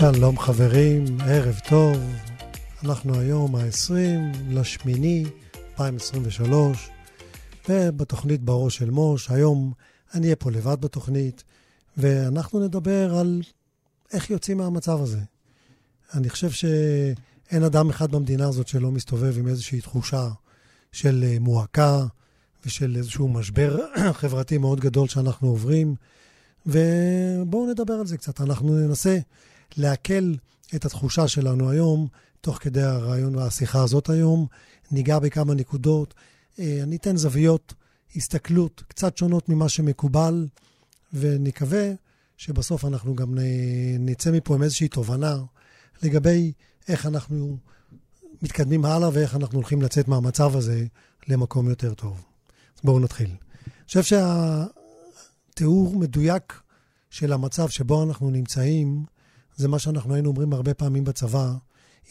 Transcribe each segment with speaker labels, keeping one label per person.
Speaker 1: שלום חברים, ערב טוב. אנחנו היום ה-20 לשמיני 2023, ובתוכנית בראש של מוש. היום אני אהיה פה לבד בתוכנית, ואנחנו נדבר על איך יוצאים מהמצב הזה. אני חושב שאין אדם אחד במדינה הזאת שלא מסתובב עם איזושהי תחושה של אה, מועקה ושל איזשהו משבר חברתי מאוד גדול שאנחנו עוברים. ובואו נדבר על זה קצת. אנחנו ננסה להקל את התחושה שלנו היום, תוך כדי הרעיון והשיחה הזאת היום. ניגע בכמה נקודות, אה, אני אתן זוויות הסתכלות קצת שונות ממה שמקובל, ונקווה שבסוף אנחנו גם נצא מפה עם איזושהי תובנה לגבי איך אנחנו מתקדמים הלאה ואיך אנחנו הולכים לצאת מהמצב הזה למקום יותר טוב. אז בואו נתחיל. אני חושב שהתיאור מדויק של המצב שבו אנחנו נמצאים, זה מה שאנחנו היינו אומרים הרבה פעמים בצבא,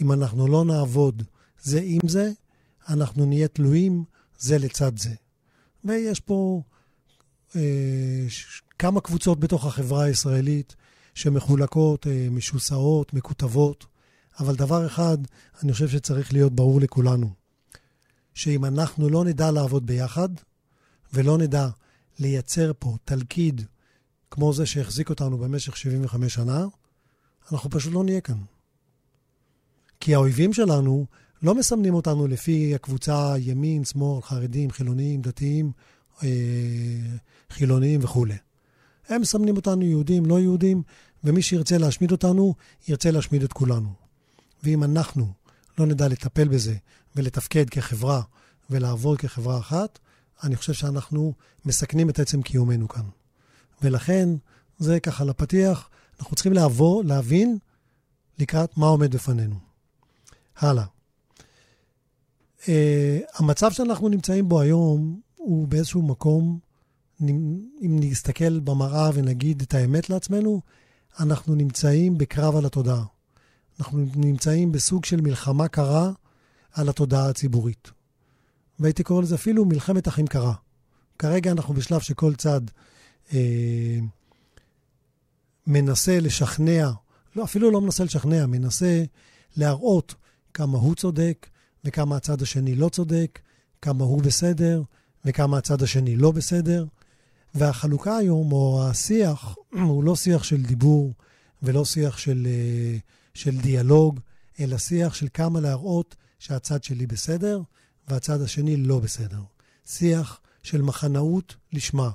Speaker 1: אם אנחנו לא נעבוד זה עם זה, אנחנו נהיה תלויים זה לצד זה. ויש פה אה, כמה קבוצות בתוך החברה הישראלית שמחולקות, אה, משוסעות, מקוטבות, אבל דבר אחד, אני חושב שצריך להיות ברור לכולנו, שאם אנחנו לא נדע לעבוד ביחד, ולא נדע לייצר פה תלכיד כמו זה שהחזיק אותנו במשך 75 שנה, אנחנו פשוט לא נהיה כאן. כי האויבים שלנו לא מסמנים אותנו לפי הקבוצה ימין, שמאל, חרדים, חילונים, דתיים, אה, חילונים וכולי. הם מסמנים אותנו יהודים, לא יהודים, ומי שירצה להשמיד אותנו, ירצה להשמיד את כולנו. ואם אנחנו לא נדע לטפל בזה ולתפקד כחברה ולעבוד כחברה אחת, אני חושב שאנחנו מסכנים את עצם קיומנו כאן. ולכן, זה ככה לפתיח, אנחנו צריכים לעבור, להבין לקראת מה עומד בפנינו. הלאה. Uh, המצב שאנחנו נמצאים בו היום הוא באיזשהו מקום, אם נסתכל במראה ונגיד את האמת לעצמנו, אנחנו נמצאים בקרב על התודעה. אנחנו נמצאים בסוג של מלחמה קרה על התודעה הציבורית. והייתי קורא לזה אפילו מלחמת אחים קרה. כרגע אנחנו בשלב שכל צד אה, מנסה לשכנע, לא, אפילו לא מנסה לשכנע, מנסה להראות כמה הוא צודק וכמה הצד השני לא צודק, כמה הוא בסדר וכמה הצד השני לא בסדר. והחלוקה היום, או השיח, הוא לא שיח של דיבור ולא שיח של, אה, של דיאלוג, אלא שיח של כמה להראות שהצד שלי בסדר והצד השני לא בסדר. שיח של מחנאות לשמה.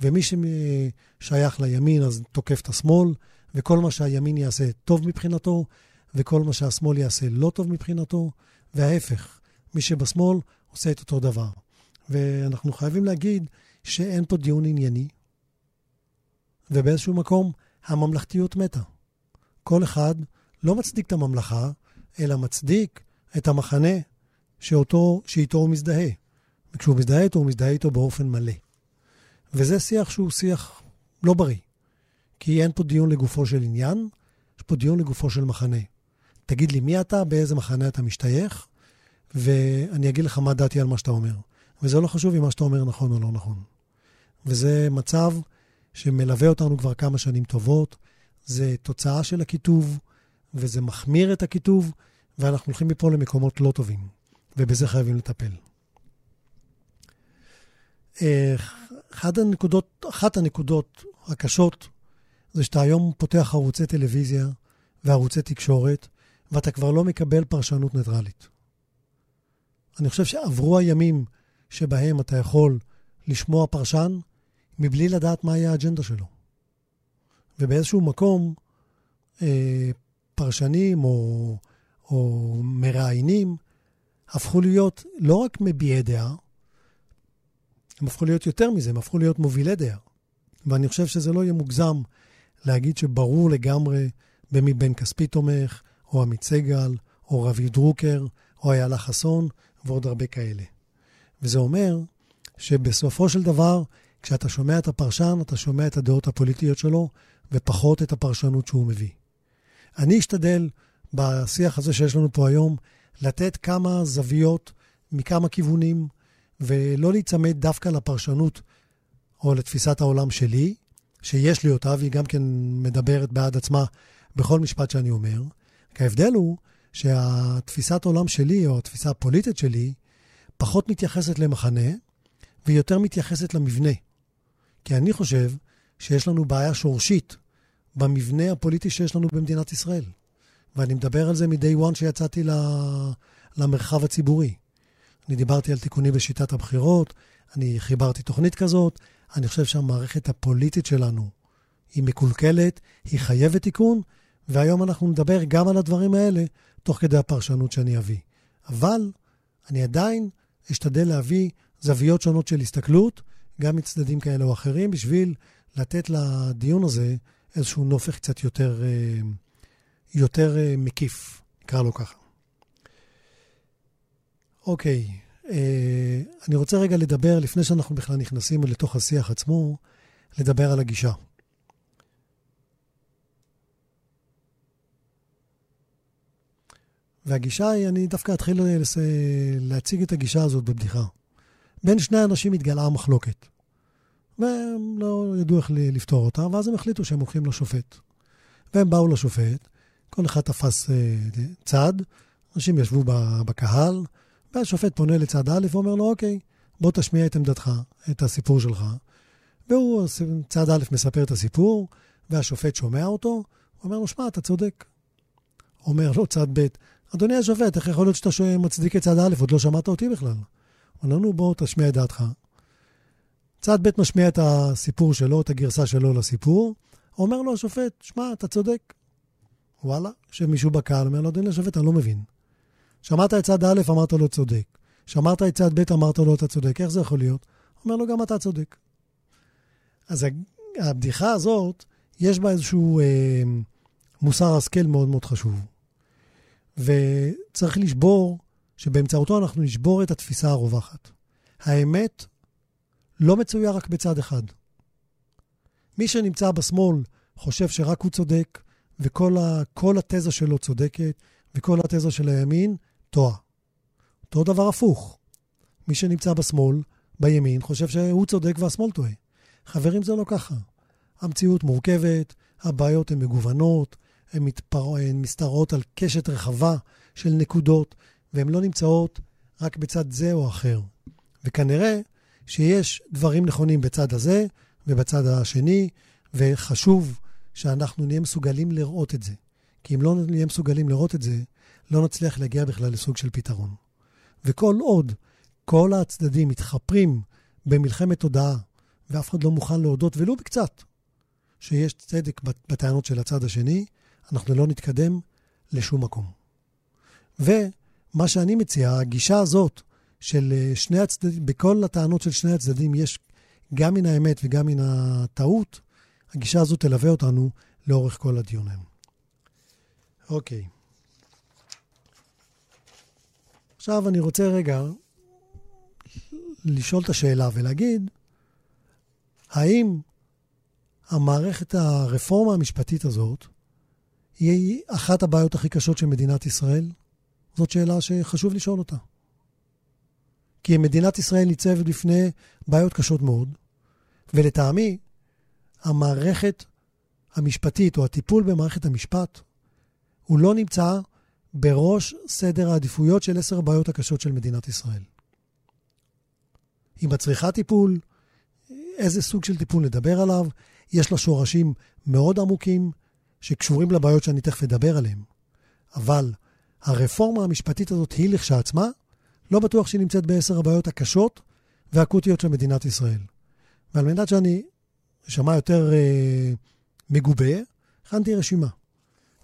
Speaker 1: ומי ששייך לימין אז תוקף את השמאל, וכל מה שהימין יעשה טוב מבחינתו, וכל מה שהשמאל יעשה לא טוב מבחינתו, וההפך, מי שבשמאל עושה את אותו דבר. ואנחנו חייבים להגיד שאין פה דיון ענייני, ובאיזשהו מקום הממלכתיות מתה. כל אחד לא מצדיק את הממלכה, אלא מצדיק את המחנה שאותו, שאיתו הוא מזדהה. וכשהוא מזדהה איתו, הוא מזדהה איתו באופן מלא. וזה שיח שהוא שיח לא בריא. כי אין פה דיון לגופו של עניין, יש פה דיון לגופו של מחנה. תגיד לי מי אתה, באיזה מחנה אתה משתייך, ואני אגיד לך מה דעתי על מה שאתה אומר. וזה לא חשוב אם מה שאתה אומר נכון או לא נכון. וזה מצב שמלווה אותנו כבר כמה שנים טובות, זה תוצאה של הקיטוב, וזה מחמיר את הקיטוב, ואנחנו הולכים מפה למקומות לא טובים, ובזה חייבים לטפל. אחת הנקודות, אחת הנקודות הקשות זה שאתה היום פותח ערוצי טלוויזיה וערוצי תקשורת, ואתה כבר לא מקבל פרשנות ניטרלית. אני חושב שעברו הימים שבהם אתה יכול לשמוע פרשן מבלי לדעת מהי האג'נדה שלו. ובאיזשהו מקום, אה, פרשנים או, או מראיינים הפכו להיות לא רק מביעי דעה, הם הפכו להיות יותר מזה, הם הפכו להיות מובילי דעה. ואני חושב שזה לא יהיה מוגזם להגיד שברור לגמרי במי בן כספי תומך, או עמית סגל, או רבי דרוקר, או איילה חסון, ועוד הרבה כאלה. וזה אומר שבסופו של דבר, כשאתה שומע את הפרשן, אתה שומע את הדעות הפוליטיות שלו, ופחות את הפרשנות שהוא מביא. אני אשתדל, בשיח הזה שיש לנו פה היום, לתת כמה זוויות מכמה כיוונים, ולא להיצמד דווקא לפרשנות או לתפיסת העולם שלי, שיש לי אותה, והיא גם כן מדברת בעד עצמה בכל משפט שאני אומר. רק ההבדל הוא שהתפיסת עולם שלי, או התפיסה הפוליטית שלי, פחות מתייחסת למחנה, ויותר מתייחסת למבנה. כי אני חושב שיש לנו בעיה שורשית במבנה הפוליטי שיש לנו במדינת ישראל. ואני מדבר על זה מ-day one שיצאתי למרחב הציבורי. אני דיברתי על תיקונים בשיטת הבחירות, אני חיברתי תוכנית כזאת, אני חושב שהמערכת הפוליטית שלנו היא מקולקלת, היא חייבת תיקון, והיום אנחנו נדבר גם על הדברים האלה, תוך כדי הפרשנות שאני אביא. אבל אני עדיין אשתדל להביא זוויות שונות של הסתכלות, גם מצדדים כאלה או אחרים, בשביל לתת לדיון הזה איזשהו נופך קצת יותר, אה, יותר אה, מקיף, נקרא לו ככה. אוקיי, אה, אני רוצה רגע לדבר, לפני שאנחנו בכלל נכנסים לתוך השיח עצמו, לדבר על הגישה. והגישה היא, אני דווקא אתחיל להציג את הגישה הזאת בבדיחה. בין שני אנשים התגלעה מחלוקת, והם לא ידעו איך לפתור אותה, ואז הם החליטו שהם הולכים לשופט. והם באו לשופט, כל אחד תפס אה, צד, אנשים ישבו בקהל, והשופט פונה לצד א' ואומר לו, אוקיי, בוא תשמיע את עמדתך, את הסיפור שלך. והוא, צד א' מספר את הסיפור, והשופט שומע אותו, הוא אומר לו, שמע, אתה צודק. אומר לו צד ב', אדוני השופט, איך יכול להיות שאתה מצדיק את צד א', עוד לא שמעת אותי בכלל. אומר לנו, בוא תשמיע את דעתך. צד ב' משמיע את הסיפור שלו, את הגרסה שלו לסיפור. אומר לו השופט, שמע, אתה צודק. וואלה, יושב מישהו בקהל, אומר לו, אדוני השופט, אני לא מבין. שמעת את צד א', אמרת לו צודק. שמעת את צד ב', אמרת לו אתה צודק. איך זה יכול להיות? אומר לו, גם אתה צודק. אז הבדיחה הזאת, יש בה איזשהו אה, מוסר השכל מאוד מאוד חשוב. וצריך לשבור, שבאמצעותו אנחנו נשבור את התפיסה הרווחת. האמת לא מצויה רק בצד אחד. מי שנמצא בשמאל חושב שרק הוא צודק, וכל ה, התזה שלו צודקת, וכל התזה של הימין טועה. אותו דבר הפוך. מי שנמצא בשמאל, בימין, חושב שהוא צודק והשמאל טועה. חברים, זה לא ככה. המציאות מורכבת, הבעיות הן מגוונות, הן, מתפר... הן מסתרעות על קשת רחבה של נקודות, והן לא נמצאות רק בצד זה או אחר. וכנראה שיש דברים נכונים בצד הזה ובצד השני, וחשוב שאנחנו נהיה מסוגלים לראות את זה. כי אם לא נהיה מסוגלים לראות את זה, לא נצליח להגיע בכלל לסוג של פתרון. וכל עוד כל הצדדים מתחפרים במלחמת תודעה, ואף אחד לא מוכן להודות, ולו בקצת, שיש צדק בטענות של הצד השני, אנחנו לא נתקדם לשום מקום. ומה שאני מציע, הגישה הזאת של אה, שני הצדדים, בכל הטענות של שני הצדדים יש גם מן האמת וגם מן הטעות, הגישה הזאת תלווה אותנו לאורך כל הדיונים. אוקיי. עכשיו אני רוצה רגע לשאול את השאלה ולהגיד, האם המערכת, הרפורמה המשפטית הזאת, היא אחת הבעיות הכי קשות של מדינת ישראל? זאת שאלה שחשוב לשאול אותה. כי מדינת ישראל ניצבת בפני בעיות קשות מאוד, ולטעמי, המערכת המשפטית או הטיפול במערכת המשפט, הוא לא נמצא בראש סדר העדיפויות של עשר הבעיות הקשות של מדינת ישראל. היא מצריכה טיפול, איזה סוג של טיפול נדבר עליו, יש לה שורשים מאוד עמוקים שקשורים לבעיות שאני תכף אדבר עליהן. אבל הרפורמה המשפטית הזאת היא לכשעצמה, לא בטוח שהיא נמצאת בעשר הבעיות הקשות והאקוטיות של מדינת ישראל. ועל מנת שאני אשמע יותר אה, מגובה, הכנתי רשימה.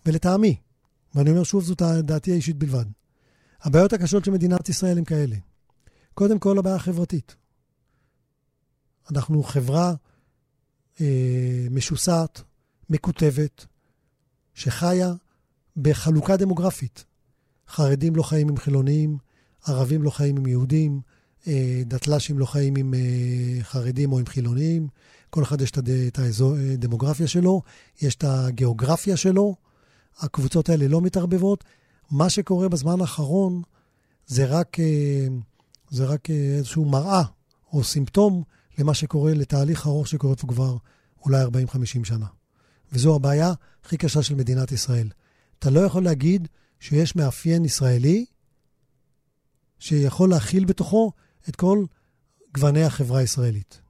Speaker 1: ולטעמי, ואני אומר שוב, זאת דעתי האישית בלבד. הבעיות הקשות של מדינת ישראל הן כאלה. קודם כל, הבעיה החברתית. אנחנו חברה אה, משוסעת, מקוטבת, שחיה בחלוקה דמוגרפית. חרדים לא חיים עם חילונים, ערבים לא חיים עם יהודים, אה, דתל"שים לא חיים עם אה, חרדים או עם חילונים. כל אחד יש את הדמוגרפיה אה, שלו, יש את הגיאוגרפיה שלו. הקבוצות האלה לא מתערבבות. מה שקורה בזמן האחרון זה רק, אה, זה רק אה, איזשהו מראה או סימפטום למה שקורה, לתהליך ארוך שקורה פה כבר אולי 40-50 שנה. וזו הבעיה הכי קשה של מדינת ישראל. אתה לא יכול להגיד שיש מאפיין ישראלי שיכול להכיל בתוכו את כל גווני החברה הישראלית.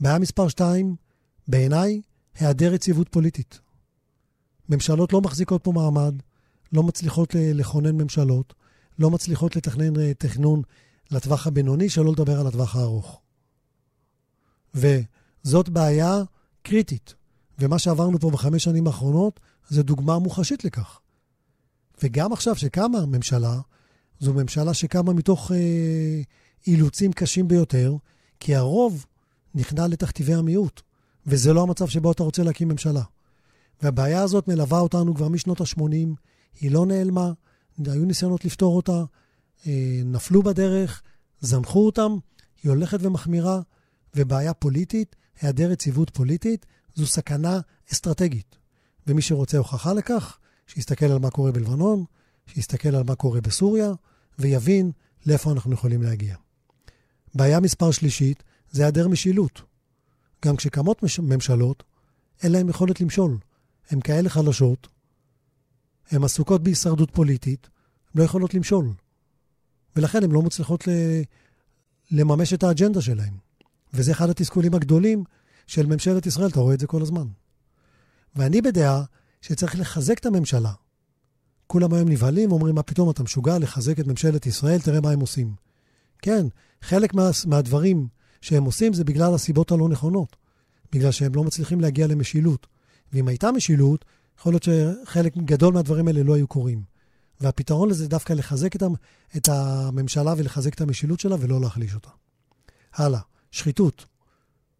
Speaker 1: בעיה מספר שתיים, בעיניי, היעדר יציבות פוליטית. ממשלות לא מחזיקות פה מעמד, לא מצליחות לכונן ממשלות, לא מצליחות לתכנן אה, תכנון לטווח הבינוני, שלא לדבר על הטווח הארוך. וזאת בעיה קריטית. ומה שעברנו פה בחמש שנים האחרונות, זה דוגמה מוחשית לכך. וגם עכשיו שקמה ממשלה, זו ממשלה שקמה מתוך אה, אילוצים קשים ביותר, כי הרוב נכנע לתכתיבי המיעוט, וזה לא המצב שבו אתה רוצה להקים ממשלה. והבעיה הזאת מלווה אותנו כבר משנות ה-80, היא לא נעלמה, היו ניסיונות לפתור אותה, אה, נפלו בדרך, זנחו אותם, היא הולכת ומחמירה, ובעיה פוליטית, היעדר יציבות פוליטית, זו סכנה אסטרטגית. ומי שרוצה הוכחה לכך, שיסתכל על מה קורה בלבנון, שיסתכל על מה קורה בסוריה, ויבין לאיפה אנחנו יכולים להגיע. בעיה מספר שלישית זה היעדר משילות. גם כשקמות ממשלות, אין להן יכולת למשול. הן כאלה חלשות, הן עסוקות בהישרדות פוליטית, הן לא יכולות למשול. ולכן הן לא מצליחות ל... לממש את האג'נדה שלהן. וזה אחד התסכולים הגדולים של ממשלת ישראל, אתה רואה את זה כל הזמן. ואני בדעה שצריך לחזק את הממשלה. כולם היום נבהלים ואומרים, מה פתאום אתה משוגע לחזק את ממשלת ישראל, תראה מה הם עושים. כן, חלק מה, מהדברים שהם עושים זה בגלל הסיבות הלא נכונות. בגלל שהם לא מצליחים להגיע למשילות. ואם הייתה משילות, יכול להיות שחלק גדול מהדברים האלה לא היו קורים. והפתרון לזה דווקא לחזק את הממשלה ולחזק את המשילות שלה ולא להחליש אותה. הלאה, שחיתות.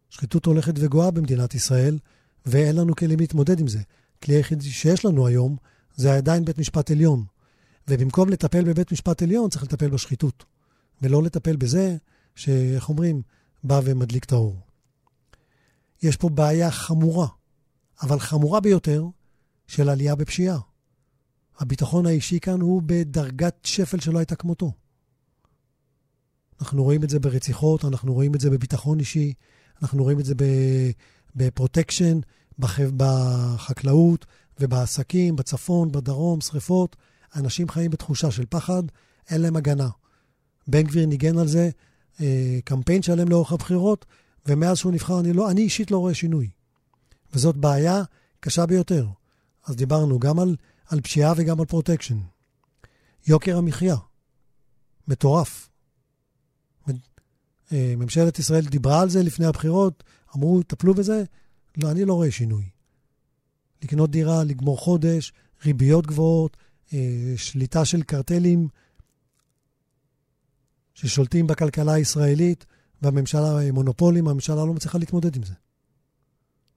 Speaker 1: שחיתות הולכת וגואה במדינת ישראל, ואין לנו כלים להתמודד עם זה. כלי היחיד שיש לנו היום זה עדיין בית משפט עליון. ובמקום לטפל בבית משפט עליון, צריך לטפל בשחיתות. ולא לטפל בזה שאיך אומרים, בא ומדליק את האור. יש פה בעיה חמורה, אבל חמורה ביותר, של עלייה בפשיעה. הביטחון האישי כאן הוא בדרגת שפל שלא הייתה כמותו. אנחנו רואים את זה ברציחות, אנחנו רואים את זה בביטחון אישי, אנחנו רואים את זה בפרוטקשן, בחקלאות ובעסקים, בצפון, בדרום, שריפות. אנשים חיים בתחושה של פחד, אין להם הגנה. בן גביר ניגן על זה, אה, קמפיין שלם לאורך הבחירות, ומאז שהוא נבחר אני, לא, אני אישית לא רואה שינוי. וזאת בעיה קשה ביותר. אז דיברנו גם על, על פשיעה וגם על פרוטקשן. יוקר המחיה, מטורף. אה, ממשלת ישראל דיברה על זה לפני הבחירות, אמרו, טפלו בזה, לא, אני לא רואה שינוי. לקנות דירה, לגמור חודש, ריביות גבוהות, אה, שליטה של קרטלים ששולטים בכלכלה הישראלית, והממשלה, אה, מונופולים, הממשלה לא מצליחה להתמודד עם זה.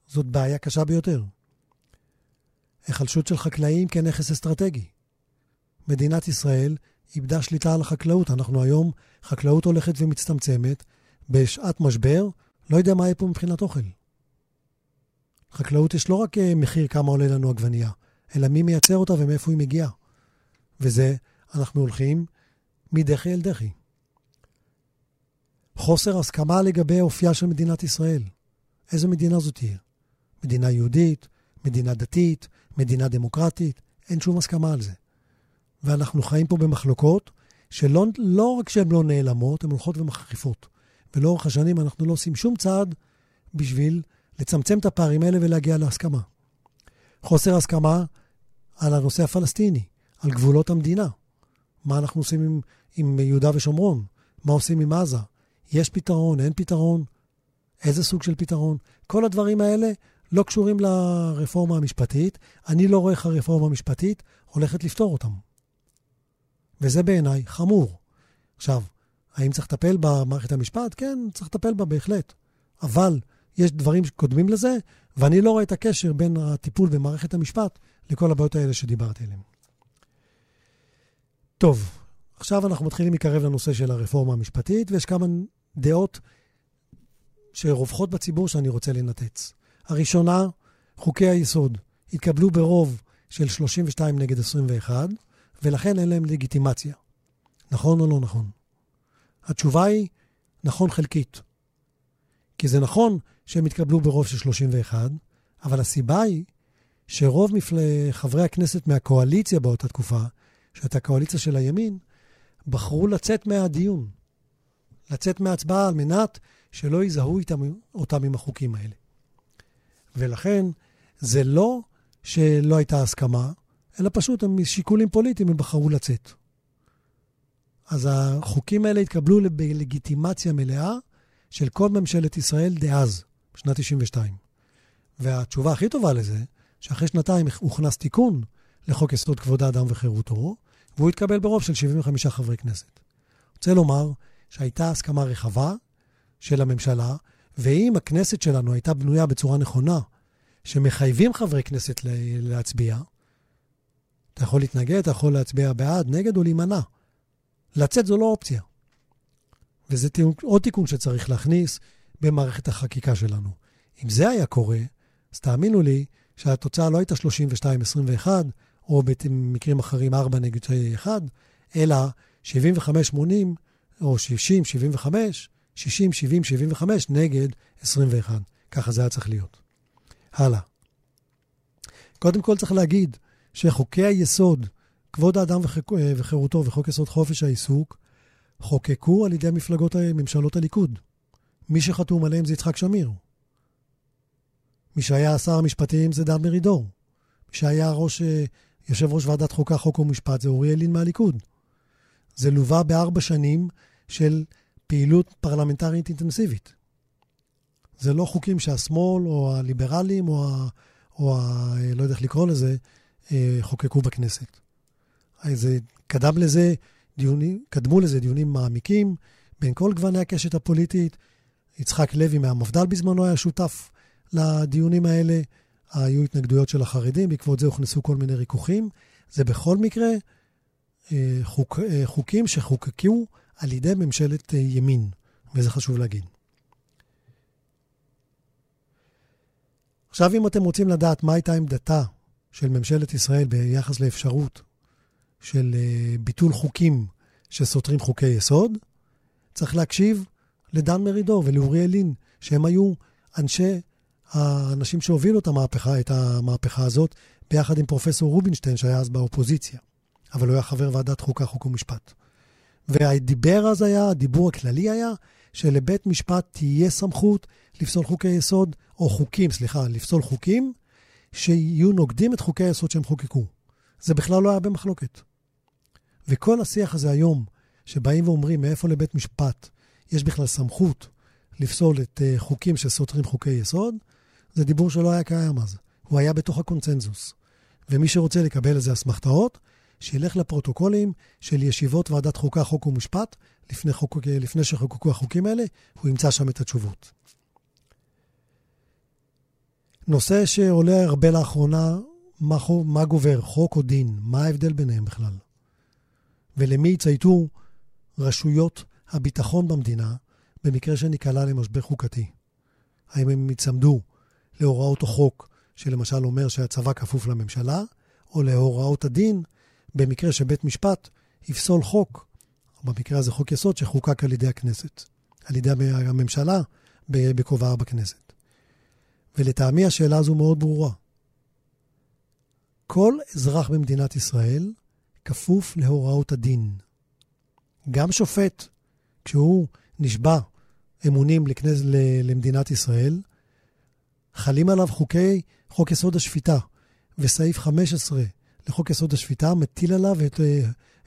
Speaker 1: זאת בעיה קשה ביותר. היחלשות של חקלאים כנכס אסטרטגי. מדינת ישראל איבדה שליטה על החקלאות. אנחנו היום, חקלאות הולכת ומצטמצמת, בשעת משבר, לא יודע מה יהיה פה מבחינת אוכל. חקלאות יש לא רק אה, מחיר כמה עולה לנו עגבנייה, אלא מי מייצר אותה ומאיפה היא מגיעה. וזה, אנחנו הולכים מדחי אל דחי. חוסר הסכמה לגבי אופייה של מדינת ישראל. איזו מדינה זאת תהיה? מדינה יהודית, מדינה דתית, מדינה דמוקרטית, אין שום הסכמה על זה. ואנחנו חיים פה במחלוקות שלא לא רק שהן לא נעלמות, הן הולכות ומחריפות. ולאורך השנים אנחנו לא עושים שום צעד בשביל לצמצם את הפערים האלה ולהגיע להסכמה. חוסר הסכמה על הנושא הפלסטיני, על גבולות המדינה. מה אנחנו עושים עם, עם יהודה ושומרון? מה עושים עם עזה? יש פתרון, אין פתרון? איזה סוג של פתרון? כל הדברים האלה לא קשורים לרפורמה המשפטית. אני לא רואה איך הרפורמה המשפטית הולכת לפתור אותם. וזה בעיניי חמור. עכשיו, האם צריך לטפל במערכת המשפט? כן, צריך לטפל בה בהחלט. אבל יש דברים שקודמים לזה, ואני לא רואה את הקשר בין הטיפול במערכת המשפט לכל הבעיות האלה שדיברתי עליהן. טוב, עכשיו אנחנו מתחילים להתקרב לנושא של הרפורמה המשפטית, ויש כמה דעות שרווחות בציבור שאני רוצה לנתץ. הראשונה, חוקי היסוד התקבלו ברוב של 32 נגד 21, ולכן אין להם לגיטימציה. נכון או לא נכון? התשובה היא נכון חלקית. כי זה נכון שהם התקבלו ברוב של 31, אבל הסיבה היא שרוב מפל... חברי הכנסת מהקואליציה באותה תקופה, שהייתה קואליציה של הימין, בחרו לצאת מהדיון, לצאת מההצבעה על מנת שלא יזהו איתם, אותם עם החוקים האלה. ולכן, זה לא שלא הייתה הסכמה, אלא פשוט משיקולים פוליטיים הם בחרו לצאת. אז החוקים האלה התקבלו בלגיטימציה מלאה של כל ממשלת ישראל דאז, בשנת 92. והתשובה הכי טובה לזה, שאחרי שנתיים הוכנס תיקון לחוק יסוד כבוד האדם וחירותו, והוא התקבל ברוב של 75 חברי כנסת. רוצה לומר שהייתה הסכמה רחבה של הממשלה, ואם הכנסת שלנו הייתה בנויה בצורה נכונה, שמחייבים חברי כנסת להצביע, אתה יכול להתנגד, אתה יכול להצביע בעד, נגד או להימנע. לצאת זו לא אופציה. וזה עוד תיקון שצריך להכניס במערכת החקיקה שלנו. אם זה היה קורה, אז תאמינו לי שהתוצאה לא הייתה 32-21, או במקרים אחרים 4 נגד 1, אלא 75-80, או 60-75, 60-70-75 נגד 21. ככה זה היה צריך להיות. הלאה. קודם כל צריך להגיד שחוקי היסוד, כבוד האדם וחירותו וחוק יסוד חופש העיסוק, חוקקו על ידי מפלגות ממשלות הליכוד. מי שחתום עליהם זה יצחק שמיר. מי שהיה שר המשפטים זה דן מרידור. מי שהיה ראש, אה, יושב ראש ועדת חוקה, חוק ומשפט זה אוריאל לין מהליכוד. זה לווה בארבע שנים של פעילות פרלמנטרית אינטנסיבית. זה לא חוקים שהשמאל או הליברלים או, ה, או ה, לא יודע איך לקרוא לזה, אה, חוקקו בכנסת. זה קדם לזה דיונים, קדמו לזה דיונים מעמיקים בין כל גווני הקשת הפוליטית. יצחק לוי מהמפד"ל בזמנו היה שותף לדיונים האלה. היו התנגדויות של החרדים, בעקבות זה הוכנסו כל מיני ריכוכים. זה בכל מקרה אה, חוק, אה, חוקים שחוקקו על ידי ממשלת ימין, וזה חשוב להגיד. עכשיו, אם אתם רוצים לדעת מה הייתה עמדתה של ממשלת ישראל ביחס לאפשרות של uh, ביטול חוקים שסותרים חוקי יסוד, צריך להקשיב לדן מרידור ולאוריאל לין, שהם היו אנשי, האנשים שהובילו את המהפכה, את המהפכה הזאת, ביחד עם פרופסור רובינשטיין, שהיה אז באופוזיציה, אבל הוא היה חבר ועדת חוקה, חוק ומשפט. והדיבר אז היה, הדיבור הכללי היה, שלבית משפט תהיה סמכות לפסול חוקי יסוד, או חוקים, סליחה, לפסול חוקים שיהיו נוגדים את חוקי היסוד שהם חוקקו. זה בכלל לא היה במחלוקת. וכל השיח הזה היום, שבאים ואומרים מאיפה לבית משפט יש בכלל סמכות לפסול את uh, חוקים שסותרים חוקי יסוד, זה דיבור שלא היה קיים אז. הוא היה בתוך הקונצנזוס. ומי שרוצה לקבל איזה אסמכתאות, שילך לפרוטוקולים של ישיבות ועדת חוקה, חוק ומשפט, לפני, חוק, לפני שחוקקו החוקים האלה, הוא ימצא שם את התשובות. נושא שעולה הרבה לאחרונה, מה, מה גובר, חוק או דין? מה ההבדל ביניהם בכלל? ולמי יצייתו רשויות הביטחון במדינה במקרה שניקלע למשבר חוקתי? האם הם יצמדו להוראות החוק, שלמשל אומר שהצבא כפוף לממשלה, או להוראות הדין, במקרה שבית משפט יפסול חוק, או במקרה הזה חוק יסוד שחוקק על ידי הכנסת, על ידי הממשלה בכובעה בכנסת. ולטעמי השאלה הזו מאוד ברורה. כל אזרח במדינת ישראל כפוף להוראות הדין. גם שופט, כשהוא נשבע אמונים לכנס, למדינת ישראל, חלים עליו חוקי חוק יסוד השפיטה, וסעיף 15 לחוק יסוד השפיטה מטיל עליו את,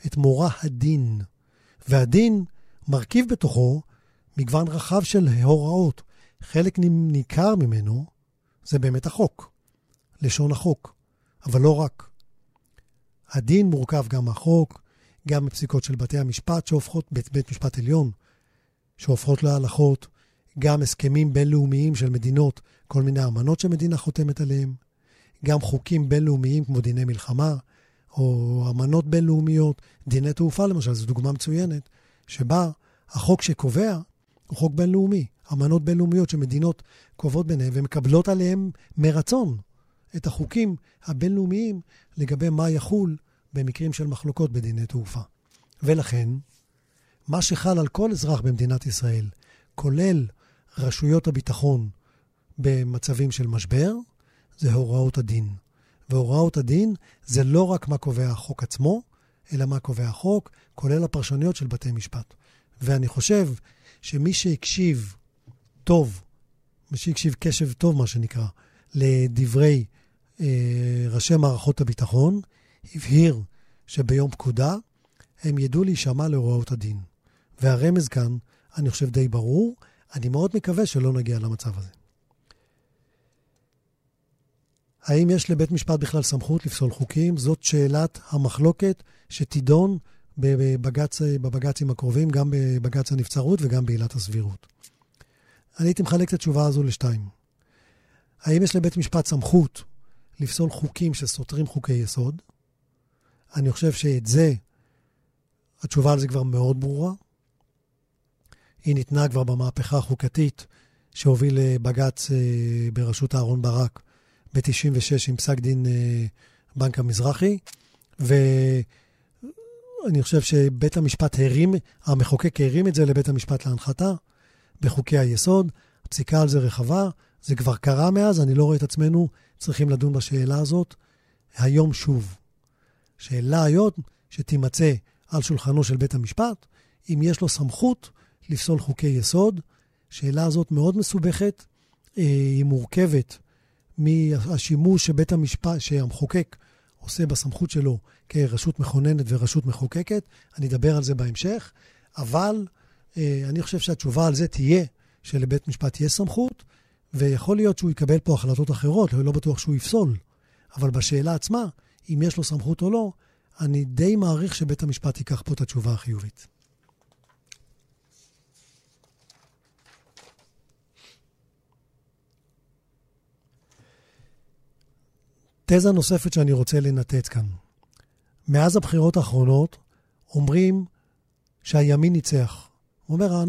Speaker 1: את מורא הדין. והדין מרכיב בתוכו מגוון רחב של הוראות. חלק ניכר ממנו זה באמת החוק, לשון החוק, אבל לא רק. הדין מורכב גם מהחוק, גם מפסיקות של בתי המשפט שהופכות, בית, בית משפט עליון, שהופכות להלכות, גם הסכמים בינלאומיים של מדינות, כל מיני אמנות שמדינה חותמת עליהן, גם חוקים בינלאומיים כמו דיני מלחמה, או אמנות בינלאומיות, דיני תעופה למשל, זו דוגמה מצוינת, שבה החוק שקובע הוא חוק בינלאומי, אמנות בינלאומיות שמדינות קובעות ביניהן ומקבלות עליהן מרצון את החוקים הבינלאומיים לגבי מה יחול במקרים של מחלוקות בדיני תעופה. ולכן, מה שחל על כל אזרח במדינת ישראל, כולל רשויות הביטחון במצבים של משבר, זה הוראות הדין. והוראות הדין זה לא רק מה קובע החוק עצמו, אלא מה קובע החוק, כולל הפרשנויות של בתי משפט. ואני חושב שמי שהקשיב טוב, מי שהקשיב קשב טוב, מה שנקרא, לדברי אה, ראשי מערכות הביטחון, הבהיר שביום פקודה הם ידעו להישמע להוראות הדין. והרמז כאן, אני חושב, די ברור. אני מאוד מקווה שלא נגיע למצב הזה. האם יש לבית משפט בכלל סמכות לפסול חוקים? זאת שאלת המחלוקת שתידון בבג"ץ, בבג"צים הקרובים, גם בבג"ץ הנבצרות וגם בעילת הסבירות. אני הייתי מחלק את התשובה הזו לשתיים. האם יש לבית משפט סמכות לפסול חוקים שסותרים חוקי יסוד? אני חושב שאת זה, התשובה על זה כבר מאוד ברורה. היא ניתנה כבר במהפכה החוקתית שהוביל בג"ץ אה, בראשות אהרן ברק ב-96 עם פסק דין אה, בנק המזרחי, ואני חושב שבית המשפט הרים, המחוקק הרים את זה לבית המשפט להנחתה בחוקי היסוד. הפסיקה על זה רחבה, זה כבר קרה מאז, אני לא רואה את עצמנו צריכים לדון בשאלה הזאת היום שוב. שאלה היום שתימצא על שולחנו של בית המשפט, אם יש לו סמכות לפסול חוקי יסוד. שאלה הזאת מאוד מסובכת, אה, היא מורכבת מהשימוש שבית המשפט, שהמחוקק עושה בסמכות שלו כרשות מכוננת ורשות מחוקקת. אני אדבר על זה בהמשך, אבל אה, אני חושב שהתשובה על זה תהיה שלבית משפט תהיה סמכות, ויכול להיות שהוא יקבל פה החלטות אחרות, לא בטוח שהוא יפסול. אבל בשאלה עצמה, אם יש לו סמכות או לא, אני די מעריך שבית המשפט ייקח פה את התשובה החיובית. תזה נוספת שאני רוצה לנתץ כאן. מאז הבחירות האחרונות אומרים שהימין ניצח. הוא אומר,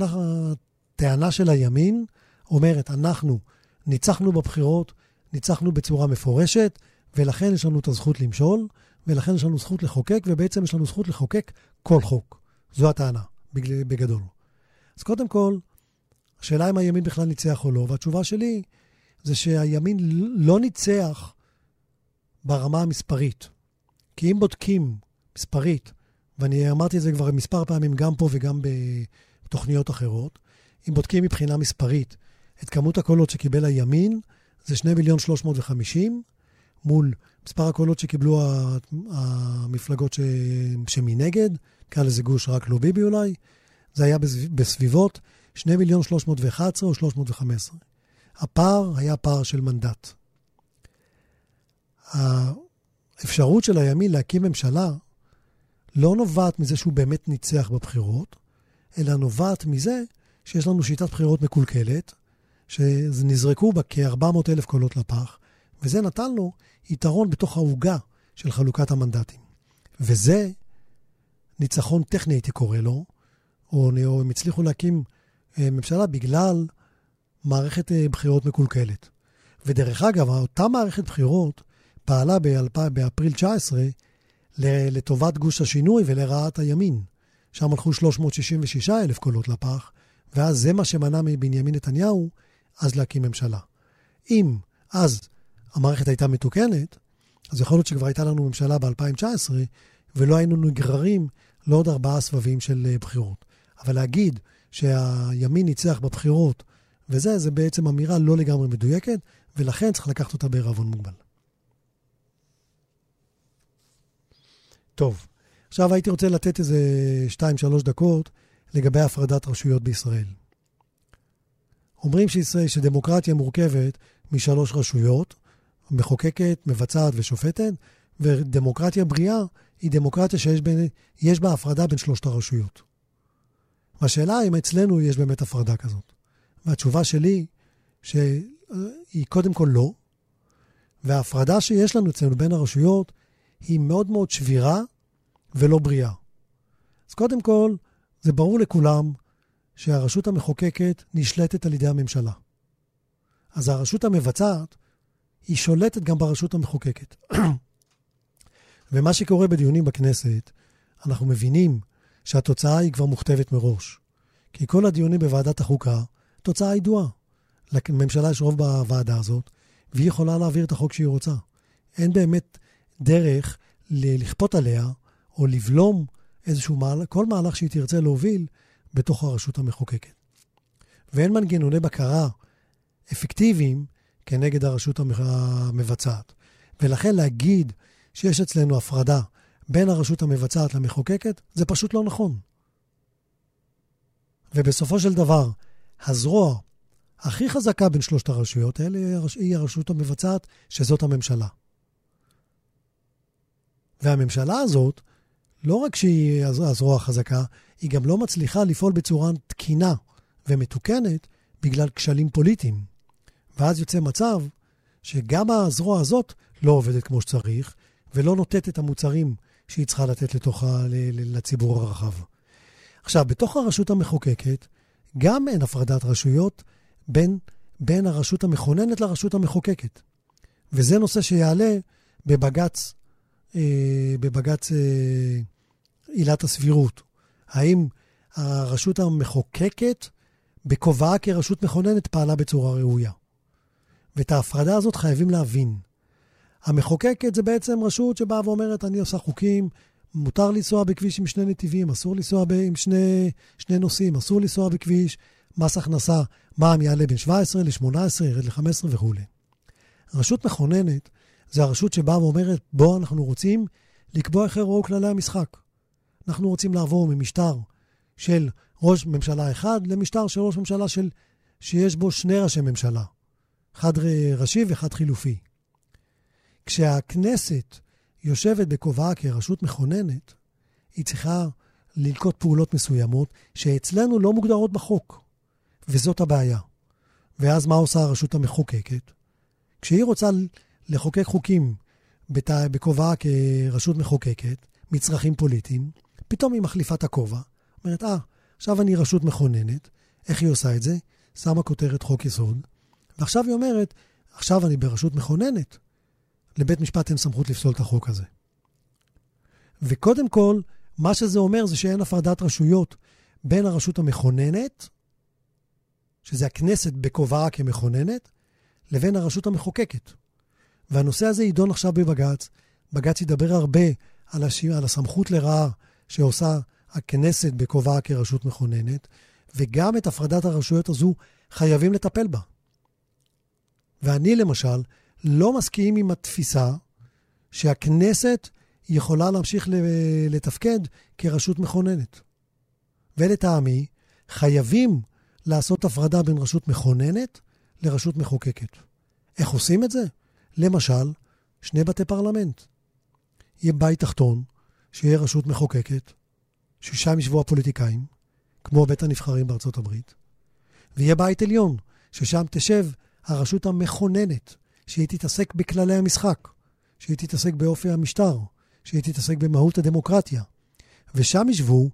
Speaker 1: הטענה של הימין אומרת, אנחנו ניצחנו בבחירות, ניצחנו בצורה מפורשת, ולכן יש לנו את הזכות למשול, ולכן יש לנו זכות לחוקק, ובעצם יש לנו זכות לחוקק כל חוק. זו הטענה, בגדול. אז קודם כל, השאלה אם הימין בכלל ניצח או לא, והתשובה שלי זה שהימין לא ניצח ברמה המספרית. כי אם בודקים מספרית, ואני אמרתי את זה כבר מספר פעמים גם פה וגם בתוכניות אחרות, אם בודקים מבחינה מספרית את כמות הקולות שקיבל הימין, זה 2 מיליון 350, מול מספר הקולות שקיבלו המפלגות ש... שמנגד, נקרא לזה גוש רק לא ביבי אולי, זה היה בסביבות 2 מיליון 311 או 315. הפער היה פער של מנדט. האפשרות של הימין להקים ממשלה לא נובעת מזה שהוא באמת ניצח בבחירות, אלא נובעת מזה שיש לנו שיטת בחירות מקולקלת, שנזרקו בה כ-400 אלף קולות לפח, וזה נתן לו יתרון בתוך העוגה של חלוקת המנדטים. וזה ניצחון טכני, הייתי קורא לו, או, או הם הצליחו להקים אה, ממשלה בגלל מערכת אה, בחירות מקולקלת. ודרך אגב, אותה מערכת בחירות פעלה באפריל 19 לטובת גוש השינוי ולרעת הימין. שם הלכו 366 אלף קולות לפח, ואז זה מה שמנע מבנימין נתניהו אז להקים ממשלה. אם אז המערכת הייתה מתוקנת, אז יכול להיות שכבר הייתה לנו ממשלה ב-2019, ולא היינו נגררים לעוד ארבעה סבבים של אה, בחירות. אבל להגיד שהימין ניצח בבחירות, וזה, זה בעצם אמירה לא לגמרי מדויקת, ולכן צריך לקחת אותה בערבון מוגבל. טוב, עכשיו הייתי רוצה לתת איזה 2-3 דקות לגבי הפרדת רשויות בישראל. אומרים שישראל, שדמוקרטיה מורכבת משלוש רשויות, מחוקקת, מבצעת ושופטת, ודמוקרטיה בריאה היא דמוקרטיה שיש בין, בה הפרדה בין שלושת הרשויות. והשאלה אם אצלנו יש באמת הפרדה כזאת. והתשובה שלי, שהיא קודם כל לא, וההפרדה שיש לנו אצלנו בין הרשויות היא מאוד מאוד שבירה ולא בריאה. אז קודם כל, זה ברור לכולם שהרשות המחוקקת נשלטת על ידי הממשלה. אז הרשות המבצעת, היא שולטת גם ברשות המחוקקת. ומה שקורה בדיונים בכנסת, אנחנו מבינים שהתוצאה היא כבר מוכתבת מראש. כי כל הדיונים בוועדת החוקה, תוצאה ידועה. לממשלה יש רוב בוועדה הזאת, והיא יכולה להעביר את החוק שהיא רוצה. אין באמת דרך לכפות עליה או לבלום איזשהו מהלך, כל מהלך שהיא תרצה להוביל בתוך הרשות המחוקקת. ואין מנגנוני בקרה אפקטיביים כנגד הרשות המבצעת. ולכן להגיד שיש אצלנו הפרדה בין הרשות המבצעת למחוקקת, זה פשוט לא נכון. ובסופו של דבר, הזרוע הכי חזקה בין שלושת הרשויות האלה היא הרשות המבצעת, שזאת הממשלה. והממשלה הזאת, לא רק שהיא הזרוע החזקה, היא גם לא מצליחה לפעול בצורה תקינה ומתוקנת בגלל כשלים פוליטיים. ואז יוצא מצב שגם הזרוע הזאת לא עובדת כמו שצריך, ולא נותנת את המוצרים שהיא צריכה לתת לתוך ה, לציבור הרחב. עכשיו, בתוך הרשות המחוקקת, גם אין הפרדת רשויות בין, בין הרשות המכוננת לרשות המחוקקת. וזה נושא שיעלה בבג"ץ, בבג"ץ אה, עילת הסבירות. האם הרשות המחוקקת, בכובעה כרשות מכוננת, פעלה בצורה ראויה? ואת ההפרדה הזאת חייבים להבין. המחוקקת זה בעצם רשות שבאה ואומרת, אני עושה חוקים, מותר לנסוע בכביש עם שני נתיבים, אסור לנסוע ב- עם שני, שני נוסעים, אסור לנסוע בכביש, מס הכנסה, מע"מ יעלה בין 17 ל-18, ירד ל-15 וכולי. רשות מכוננת זה הרשות שבאה ואומרת, בוא, אנחנו רוצים לקבוע איך יראו כללי המשחק. אנחנו רוצים לעבור ממשטר של ראש ממשלה אחד למשטר של ראש ממשלה של, שיש בו שני ראשי ממשלה, אחד ראשי ואחד חילופי. כשהכנסת יושבת בכובעה כרשות מכוננת, היא צריכה לנקוט פעולות מסוימות שאצלנו לא מוגדרות בחוק, וזאת הבעיה. ואז מה עושה הרשות המחוקקת? כשהיא רוצה לחוקק חוקים בכובעה כרשות מחוקקת, מצרכים פוליטיים, פתאום היא מחליפה את הכובע, אומרת, אה, עכשיו אני רשות מכוננת, איך היא עושה את זה? שמה כותרת חוק יסוד, ועכשיו היא אומרת, עכשיו אני ברשות מכוננת, לבית משפט אין סמכות לפסול את החוק הזה. וקודם כל, מה שזה אומר זה שאין הפרדת רשויות בין הרשות המכוננת, שזה הכנסת בכובעה כמכוננת, לבין הרשות המחוקקת. והנושא הזה יידון עכשיו בבג"ץ. בג"ץ ידבר הרבה על, הש... על הסמכות לרעה שעושה הכנסת בכובעה כרשות מכוננת, וגם את הפרדת הרשויות הזו חייבים לטפל בה. ואני למשל לא מסכים עם התפיסה שהכנסת יכולה להמשיך לתפקד כרשות מכוננת. ולטעמי, חייבים לעשות הפרדה בין רשות מכוננת לרשות מחוקקת. איך עושים את זה? למשל, שני בתי פרלמנט. יהיה בית תחתון, שיהיה רשות מחוקקת, ששם ישבו הפוליטיקאים, כמו בית הנבחרים בארצות הברית, ויהיה בית עליון, ששם תשב הרשות המכוננת, שהיא תתעסק בכללי המשחק, שהיא תתעסק באופי המשטר, שהיא תתעסק במהות הדמוקרטיה. ושם ישבו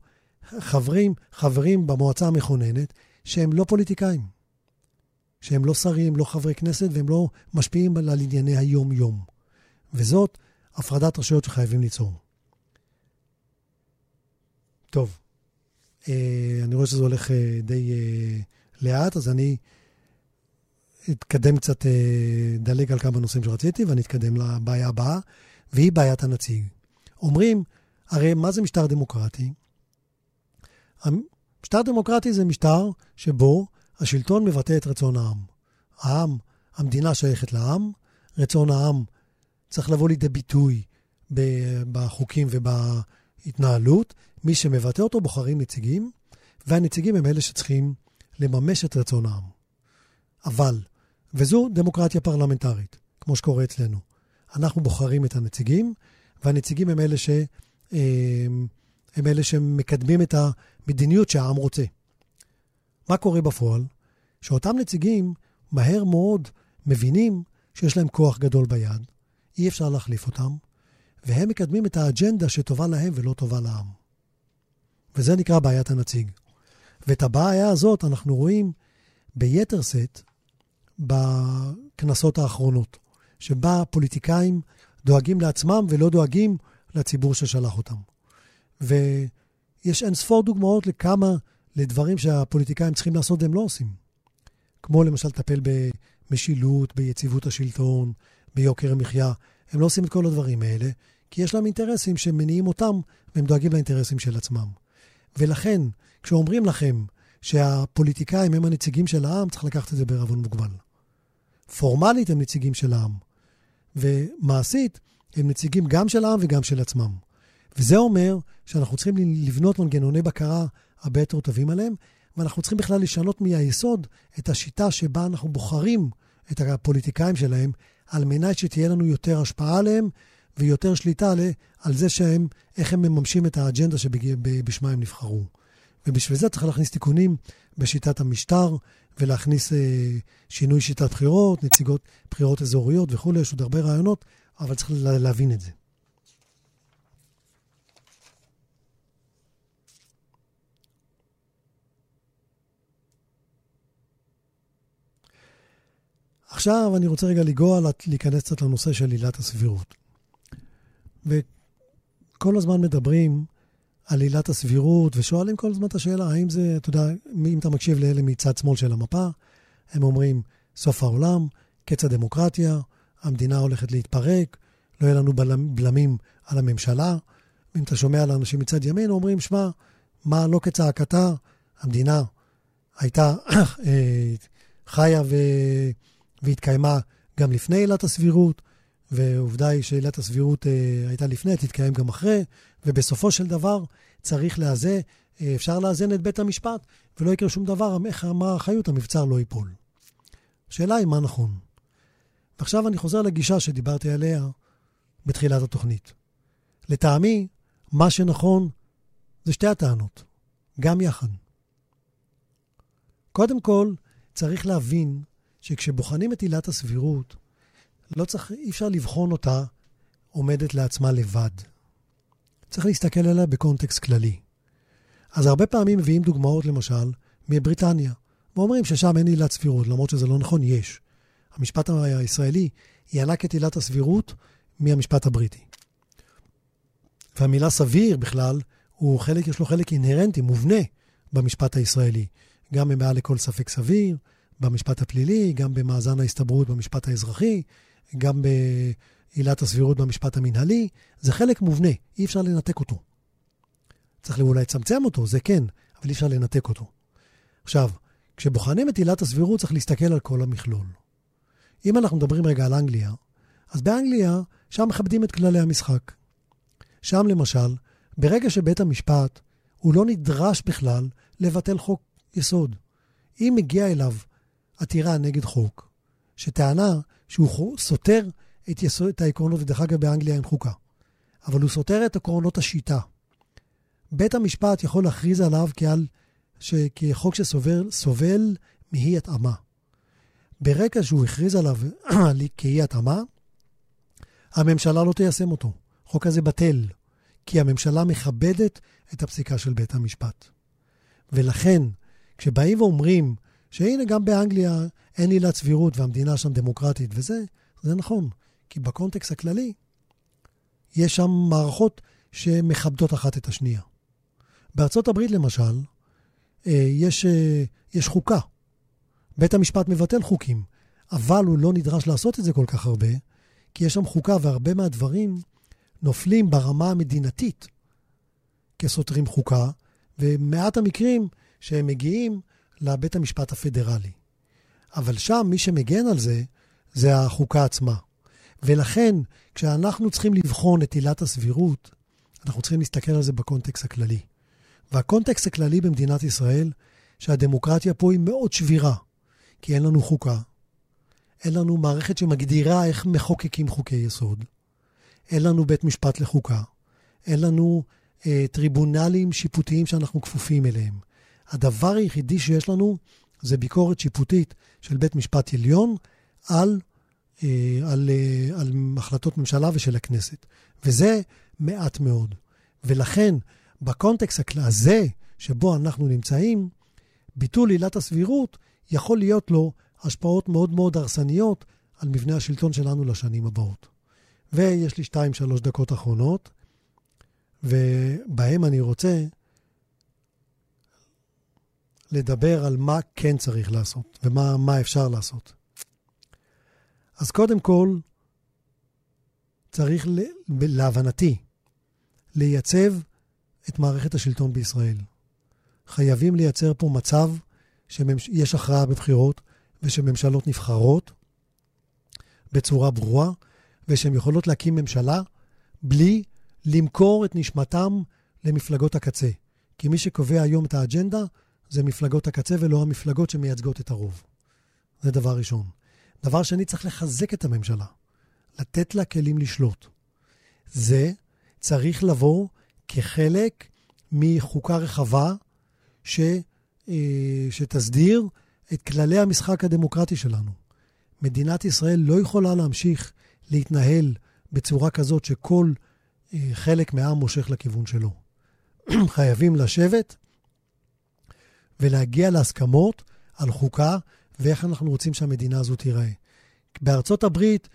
Speaker 1: חברים, חברים במועצה המכוננת שהם לא פוליטיקאים, שהם לא שרים, לא חברי כנסת, והם לא משפיעים על ענייני היום-יום. וזאת הפרדת רשויות שחייבים ליצור. טוב, אה, אני רואה שזה הולך אה, די אה, לאט, אז אני אתקדם קצת, דלג על כמה נושאים שרציתי, ואני אתקדם לבעיה הבאה, והיא בעיית הנציג. אומרים, הרי מה זה משטר דמוקרטי? משטר דמוקרטי זה משטר שבו השלטון מבטא את רצון העם. העם, המדינה שייכת לעם, רצון העם צריך לבוא לידי ביטוי בחוקים ובהתנהלות. מי שמבטא אותו בוחרים נציגים, והנציגים הם אלה שצריכים לממש את רצון העם. אבל, וזו דמוקרטיה פרלמנטרית, כמו שקורה אצלנו. אנחנו בוחרים את הנציגים, והנציגים הם אלה, ש, הם, הם אלה שמקדמים את המדיניות שהעם רוצה. מה קורה בפועל? שאותם נציגים מהר מאוד מבינים שיש להם כוח גדול ביד, אי אפשר להחליף אותם, והם מקדמים את האג'נדה שטובה להם ולא טובה לעם. וזה נקרא בעיית הנציג. ואת הבעיה הזאת אנחנו רואים ביתר שאת בכנסות האחרונות, שבה פוליטיקאים דואגים לעצמם ולא דואגים לציבור ששלח אותם. ויש אין ספור דוגמאות לכמה, לדברים שהפוליטיקאים צריכים לעשות והם לא עושים. כמו למשל לטפל במשילות, ביציבות השלטון, ביוקר המחיה. הם לא עושים את כל הדברים האלה, כי יש להם אינטרסים שמניעים אותם, והם דואגים לאינטרסים של עצמם. ולכן, כשאומרים לכם שהפוליטיקאים הם הנציגים של העם, צריך לקחת את זה בערבון מוגבל. פורמלית הם נציגים של העם, ומעשית הם נציגים גם של העם וגם של עצמם. וזה אומר שאנחנו צריכים לבנות מנגנוני בקרה הרבה יותר טובים עליהם, ואנחנו צריכים בכלל לשנות מהיסוד את השיטה שבה אנחנו בוחרים את הפוליטיקאים שלהם, על מנת שתהיה לנו יותר השפעה עליהם ויותר שליטה על זה שהם, איך הם מממשים את האג'נדה שבשמה הם נבחרו. ובשביל זה צריך להכניס תיקונים בשיטת המשטר, ולהכניס אה, שינוי שיטת בחירות, נציגות בחירות אזוריות וכולי, יש עוד הרבה רעיונות, אבל צריך להבין את זה. עכשיו אני רוצה רגע לגוע, להיכנס קצת לנושא של עילת הסבירות. וכל הזמן מדברים על עילת הסבירות, ושואלים כל הזמן את השאלה, האם זה, אתה יודע, אם אתה מקשיב לאלה מצד שמאל של המפה, הם אומרים, סוף העולם, קץ הדמוקרטיה, המדינה הולכת להתפרק, לא יהיה לנו בלמים על הממשלה. אם אתה שומע לאנשים מצד ימין, אומרים, שמע, מה לא כצעקתה, המדינה הייתה אה, חיה ו... והתקיימה גם לפני עילת הסבירות, ועובדה היא שעילת הסבירות אה, הייתה לפני, תתקיים גם אחרי, ובסופו של דבר צריך לאזן, אה, אפשר לאזן את בית המשפט, ולא יקרה שום דבר, איך אמר החיות, המבצר לא ייפול. השאלה היא מה נכון. ועכשיו אני חוזר לגישה שדיברתי עליה בתחילת התוכנית. לטעמי, מה שנכון זה שתי הטענות, גם יחד. קודם כל, צריך להבין שכשבוחנים את עילת הסבירות, לא צריך, אי אפשר לבחון אותה עומדת לעצמה לבד. צריך להסתכל עליה בקונטקסט כללי. אז הרבה פעמים מביאים דוגמאות, למשל, מבריטניה, ואומרים ששם אין עילת סבירות, למרות שזה לא נכון, יש. המשפט הישראלי ינק את עילת הסבירות מהמשפט הבריטי. והמילה סביר בכלל, הוא חלק, יש לו חלק אינהרנטי, מובנה, במשפט הישראלי. גם מעל לכל ספק סביר, במשפט הפלילי, גם במאזן ההסתברות במשפט האזרחי, גם בעילת הסבירות במשפט המנהלי. זה חלק מובנה, אי אפשר לנתק אותו. צריך אולי לצמצם אותו, זה כן, אבל אי אפשר לנתק אותו. עכשיו, כשבוחנים את עילת הסבירות צריך להסתכל על כל המכלול. אם אנחנו מדברים רגע על אנגליה, אז באנגליה, שם מכבדים את כללי המשחק. שם למשל, ברגע שבית המשפט, הוא לא נדרש בכלל לבטל חוק יסוד. אם מגיע אליו עתירה נגד חוק, שטענה שהוא סותר את, יסוד, את העקרונות, ודרך אגב באנגליה אין חוקה, אבל הוא סותר את עקרונות השיטה. בית המשפט יכול להכריז עליו כעל, ש, כחוק שסובל מאי התאמה. ברגע שהוא הכריז עליו כאי התאמה, הממשלה לא תיישם אותו. החוק הזה בטל, כי הממשלה מכבדת את הפסיקה של בית המשפט. ולכן, כשבאים ואומרים שהנה, גם באנגליה אין עילת סבירות והמדינה שם דמוקרטית, וזה, זה נכון, כי בקונטקסט הכללי, יש שם מערכות שמכבדות אחת את השנייה. בארצות הברית, למשל, אה, יש, אה, יש חוקה. בית המשפט מבטל חוקים, אבל הוא לא נדרש לעשות את זה כל כך הרבה, כי יש שם חוקה והרבה מהדברים נופלים ברמה המדינתית כסותרים חוקה, ומעט המקרים שהם מגיעים לבית המשפט הפדרלי. אבל שם מי שמגן על זה, זה החוקה עצמה. ולכן, כשאנחנו צריכים לבחון את עילת הסבירות, אנחנו צריכים להסתכל על זה בקונטקסט הכללי. והקונטקסט הכללי במדינת ישראל, שהדמוקרטיה פה היא מאוד שבירה, כי אין לנו חוקה, אין לנו מערכת שמגדירה איך מחוקקים חוקי יסוד, אין לנו בית משפט לחוקה, אין לנו אה, טריבונלים שיפוטיים שאנחנו כפופים אליהם. הדבר היחידי שיש לנו זה ביקורת שיפוטית של בית משפט עליון על, אה, על, אה, על החלטות ממשלה ושל הכנסת. וזה מעט מאוד. ולכן, בקונטקסט הזה שבו אנחנו נמצאים, ביטול עילת הסבירות יכול להיות לו השפעות מאוד מאוד הרסניות על מבנה השלטון שלנו לשנים הבאות. ויש לי שתיים, שלוש דקות אחרונות, ובהם אני רוצה לדבר על מה כן צריך לעשות ומה אפשר לעשות. אז קודם כל, צריך, להבנתי, לייצב את מערכת השלטון בישראל. חייבים לייצר פה מצב שיש הכרעה בבחירות ושממשלות נבחרות בצורה ברורה, ושהן יכולות להקים ממשלה בלי למכור את נשמתם למפלגות הקצה. כי מי שקובע היום את האג'נדה זה מפלגות הקצה ולא המפלגות שמייצגות את הרוב. זה דבר ראשון. דבר שני, צריך לחזק את הממשלה, לתת לה כלים לשלוט. זה צריך לבוא כחלק מחוקה רחבה ש, אה, שתסדיר את כללי המשחק הדמוקרטי שלנו. מדינת ישראל לא יכולה להמשיך להתנהל בצורה כזאת שכל אה, חלק מהעם מושך לכיוון שלו. חייבים לשבת ולהגיע להסכמות על חוקה ואיך אנחנו רוצים שהמדינה הזאת תיראה. בארצות הברית,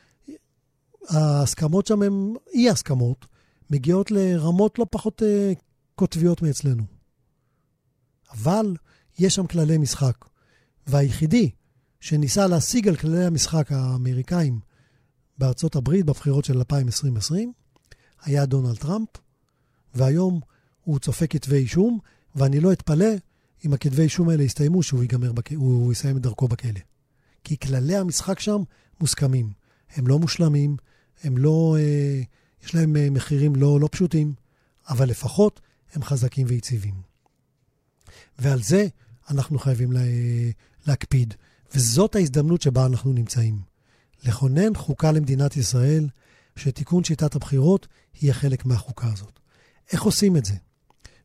Speaker 1: ההסכמות שם הן אי-הסכמות, מגיעות לרמות לא פחות uh, קוטביות מאצלנו. אבל יש שם כללי משחק, והיחידי שניסה להשיג על כללי המשחק האמריקאים בארצות הברית בבחירות של 2020 היה דונלד טראמפ, והיום הוא צופה כתבי אישום, ואני לא אתפלא אם הכתבי אישום האלה יסתיימו, שהוא ייגמר, בכ... הוא יסיים את דרכו בכלא. כי כללי המשחק שם מוסכמים. הם לא מושלמים, הם לא... אה, יש להם אה, מחירים לא, לא פשוטים, אבל לפחות הם חזקים ויציבים. ועל זה אנחנו חייבים לה, להקפיד, וזאת ההזדמנות שבה אנחנו נמצאים. לכונן חוקה למדינת ישראל, שתיקון שיטת הבחירות יהיה חלק מהחוקה הזאת. איך עושים את זה?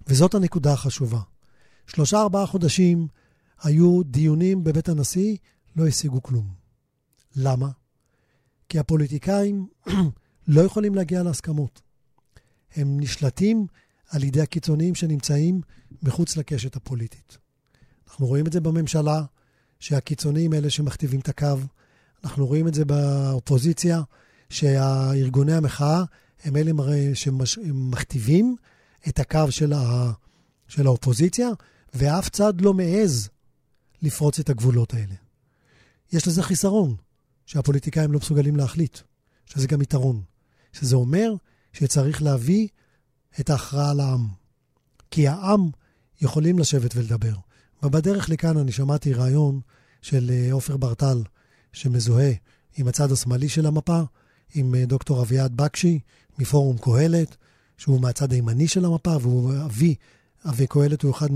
Speaker 1: וזאת הנקודה החשובה. שלושה ארבעה חודשים היו דיונים בבית הנשיא, לא השיגו כלום. למה? כי הפוליטיקאים לא יכולים להגיע להסכמות. הם נשלטים על ידי הקיצוניים שנמצאים מחוץ לקשת הפוליטית. אנחנו רואים את זה בממשלה, שהקיצוניים אלה שמכתיבים את הקו. אנחנו רואים את זה באופוזיציה, שהארגוני המחאה הם אלה שמכתיבים את הקו של, ה... של האופוזיציה, ואף צד לא מעז לפרוץ את הגבולות האלה. יש לזה חיסרון, שהפוליטיקאים לא מסוגלים להחליט, שזה גם יתרון. שזה אומר שצריך להביא את ההכרעה לעם. כי העם יכולים לשבת ולדבר. ובדרך לכאן אני שמעתי רעיון של אה, עופר ברטל, שמזוהה עם הצד השמאלי של המפה, עם אה, דוקטור אביעד בקשי מפורום קהלת, שהוא מהצד הימני של המפה, והוא אבי, אבי קהלת הוא אחד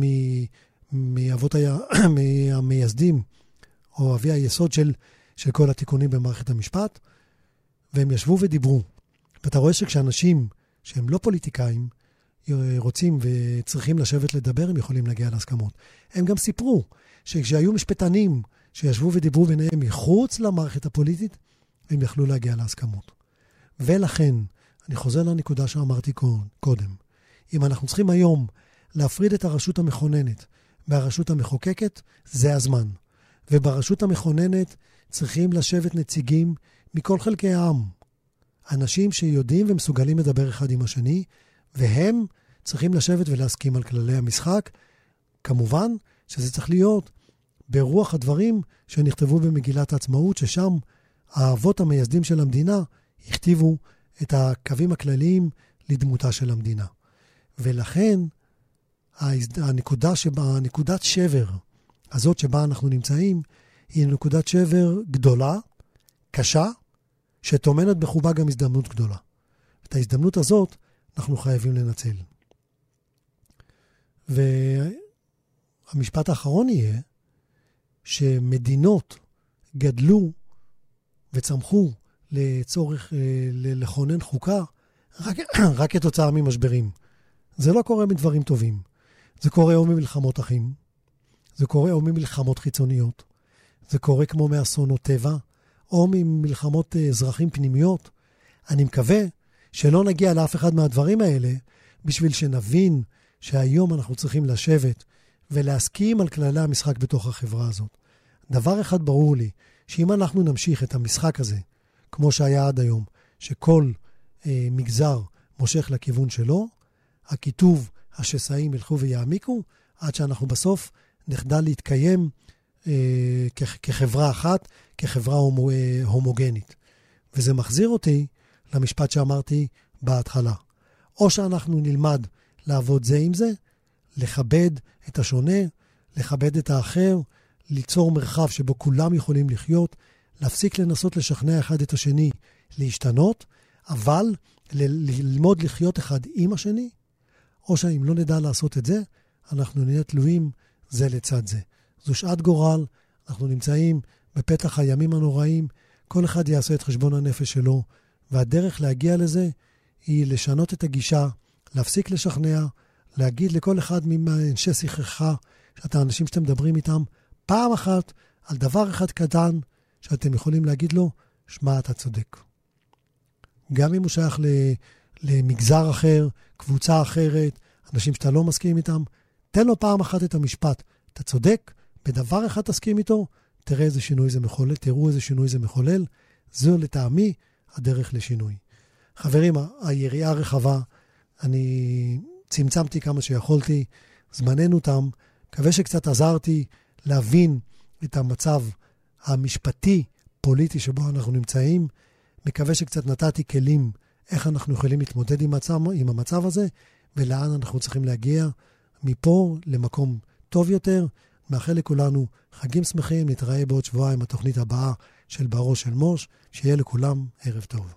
Speaker 1: מאבות המייסדים, או אבי היסוד של, של כל התיקונים במערכת המשפט, והם ישבו ודיברו. ואתה רואה שכשאנשים שהם לא פוליטיקאים, רוצים וצריכים לשבת לדבר, הם יכולים להגיע להסכמות. הם גם סיפרו שכשהיו משפטנים שישבו ודיברו ביניהם מחוץ למערכת הפוליטית, הם יכלו להגיע להסכמות. ולכן, אני חוזר לנקודה שאמרתי קודם, אם אנחנו צריכים היום להפריד את הרשות המכוננת מהרשות המחוקקת, זה הזמן. וברשות המכוננת צריכים לשבת נציגים מכל חלקי העם. אנשים שיודעים ומסוגלים לדבר אחד עם השני, והם צריכים לשבת ולהסכים על כללי המשחק. כמובן שזה צריך להיות ברוח הדברים שנכתבו במגילת העצמאות, ששם האבות המייסדים של המדינה הכתיבו את הקווים הכלליים לדמותה של המדינה. ולכן, הנקודה שבה, נקודת שבר הזאת שבה אנחנו נמצאים, היא נקודת שבר גדולה, קשה, שטומנת בחובה גם הזדמנות גדולה. את ההזדמנות הזאת אנחנו חייבים לנצל. והמשפט האחרון יהיה שמדינות גדלו וצמחו לצורך אה, לכונן חוקה רק, רק כתוצאה ממשברים. זה לא קורה מדברים טובים. זה קורה או ממלחמות אחים, זה קורה או ממלחמות חיצוניות, זה קורה כמו מאסונות טבע, או ממלחמות אה, אזרחים פנימיות. אני מקווה שלא נגיע לאף אחד מהדברים האלה בשביל שנבין שהיום אנחנו צריכים לשבת ולהסכים על כללי המשחק בתוך החברה הזאת. דבר אחד ברור לי, שאם אנחנו נמשיך את המשחק הזה, כמו שהיה עד היום, שכל אה, מגזר מושך לכיוון שלו, הכיתוב, השסעים ילכו ויעמיקו, עד שאנחנו בסוף נחדל להתקיים אה, כ- כחברה אחת, כחברה הומו, אה, הומוגנית. וזה מחזיר אותי למשפט שאמרתי בהתחלה. או שאנחנו נלמד לעבוד זה עם זה, לכבד את השונה, לכבד את האחר, ליצור מרחב שבו כולם יכולים לחיות, להפסיק לנסות לשכנע אחד את השני להשתנות, אבל ללמוד לחיות אחד עם השני, או שאם לא נדע לעשות את זה, אנחנו נהיה תלויים זה לצד זה. זו שעת גורל, אנחנו נמצאים בפתח הימים הנוראים, כל אחד יעשה את חשבון הנפש שלו, והדרך להגיע לזה היא לשנות את הגישה, להפסיק לשכנע, להגיד לכל אחד מאנשי שיחך, שאתה האנשים שאתם מדברים איתם, פעם אחת על דבר אחד קטן שאתם יכולים להגיד לו, שמע, אתה צודק. גם אם הוא שייך למגזר אחר, קבוצה אחרת, אנשים שאתה לא מסכים איתם, תן לו פעם אחת את המשפט, אתה צודק, בדבר אחד תסכים איתו, תראה איזה שינוי זה מחולל, תראו איזה שינוי זה מחולל. זו לטעמי הדרך לשינוי. חברים, היריעה רחבה, אני צמצמתי כמה שיכולתי, זמננו תם, מקווה שקצת עזרתי להבין את המצב המשפטי-פוליטי שבו אנחנו נמצאים. מקווה שקצת נתתי כלים איך אנחנו יכולים להתמודד עם המצב, עם המצב הזה ולאן אנחנו צריכים להגיע מפה למקום טוב יותר. מאחל לכולנו חגים שמחים, נתראה בעוד שבועיים בתוכנית הבאה של בראש של מוש, שיהיה לכולם ערב טוב.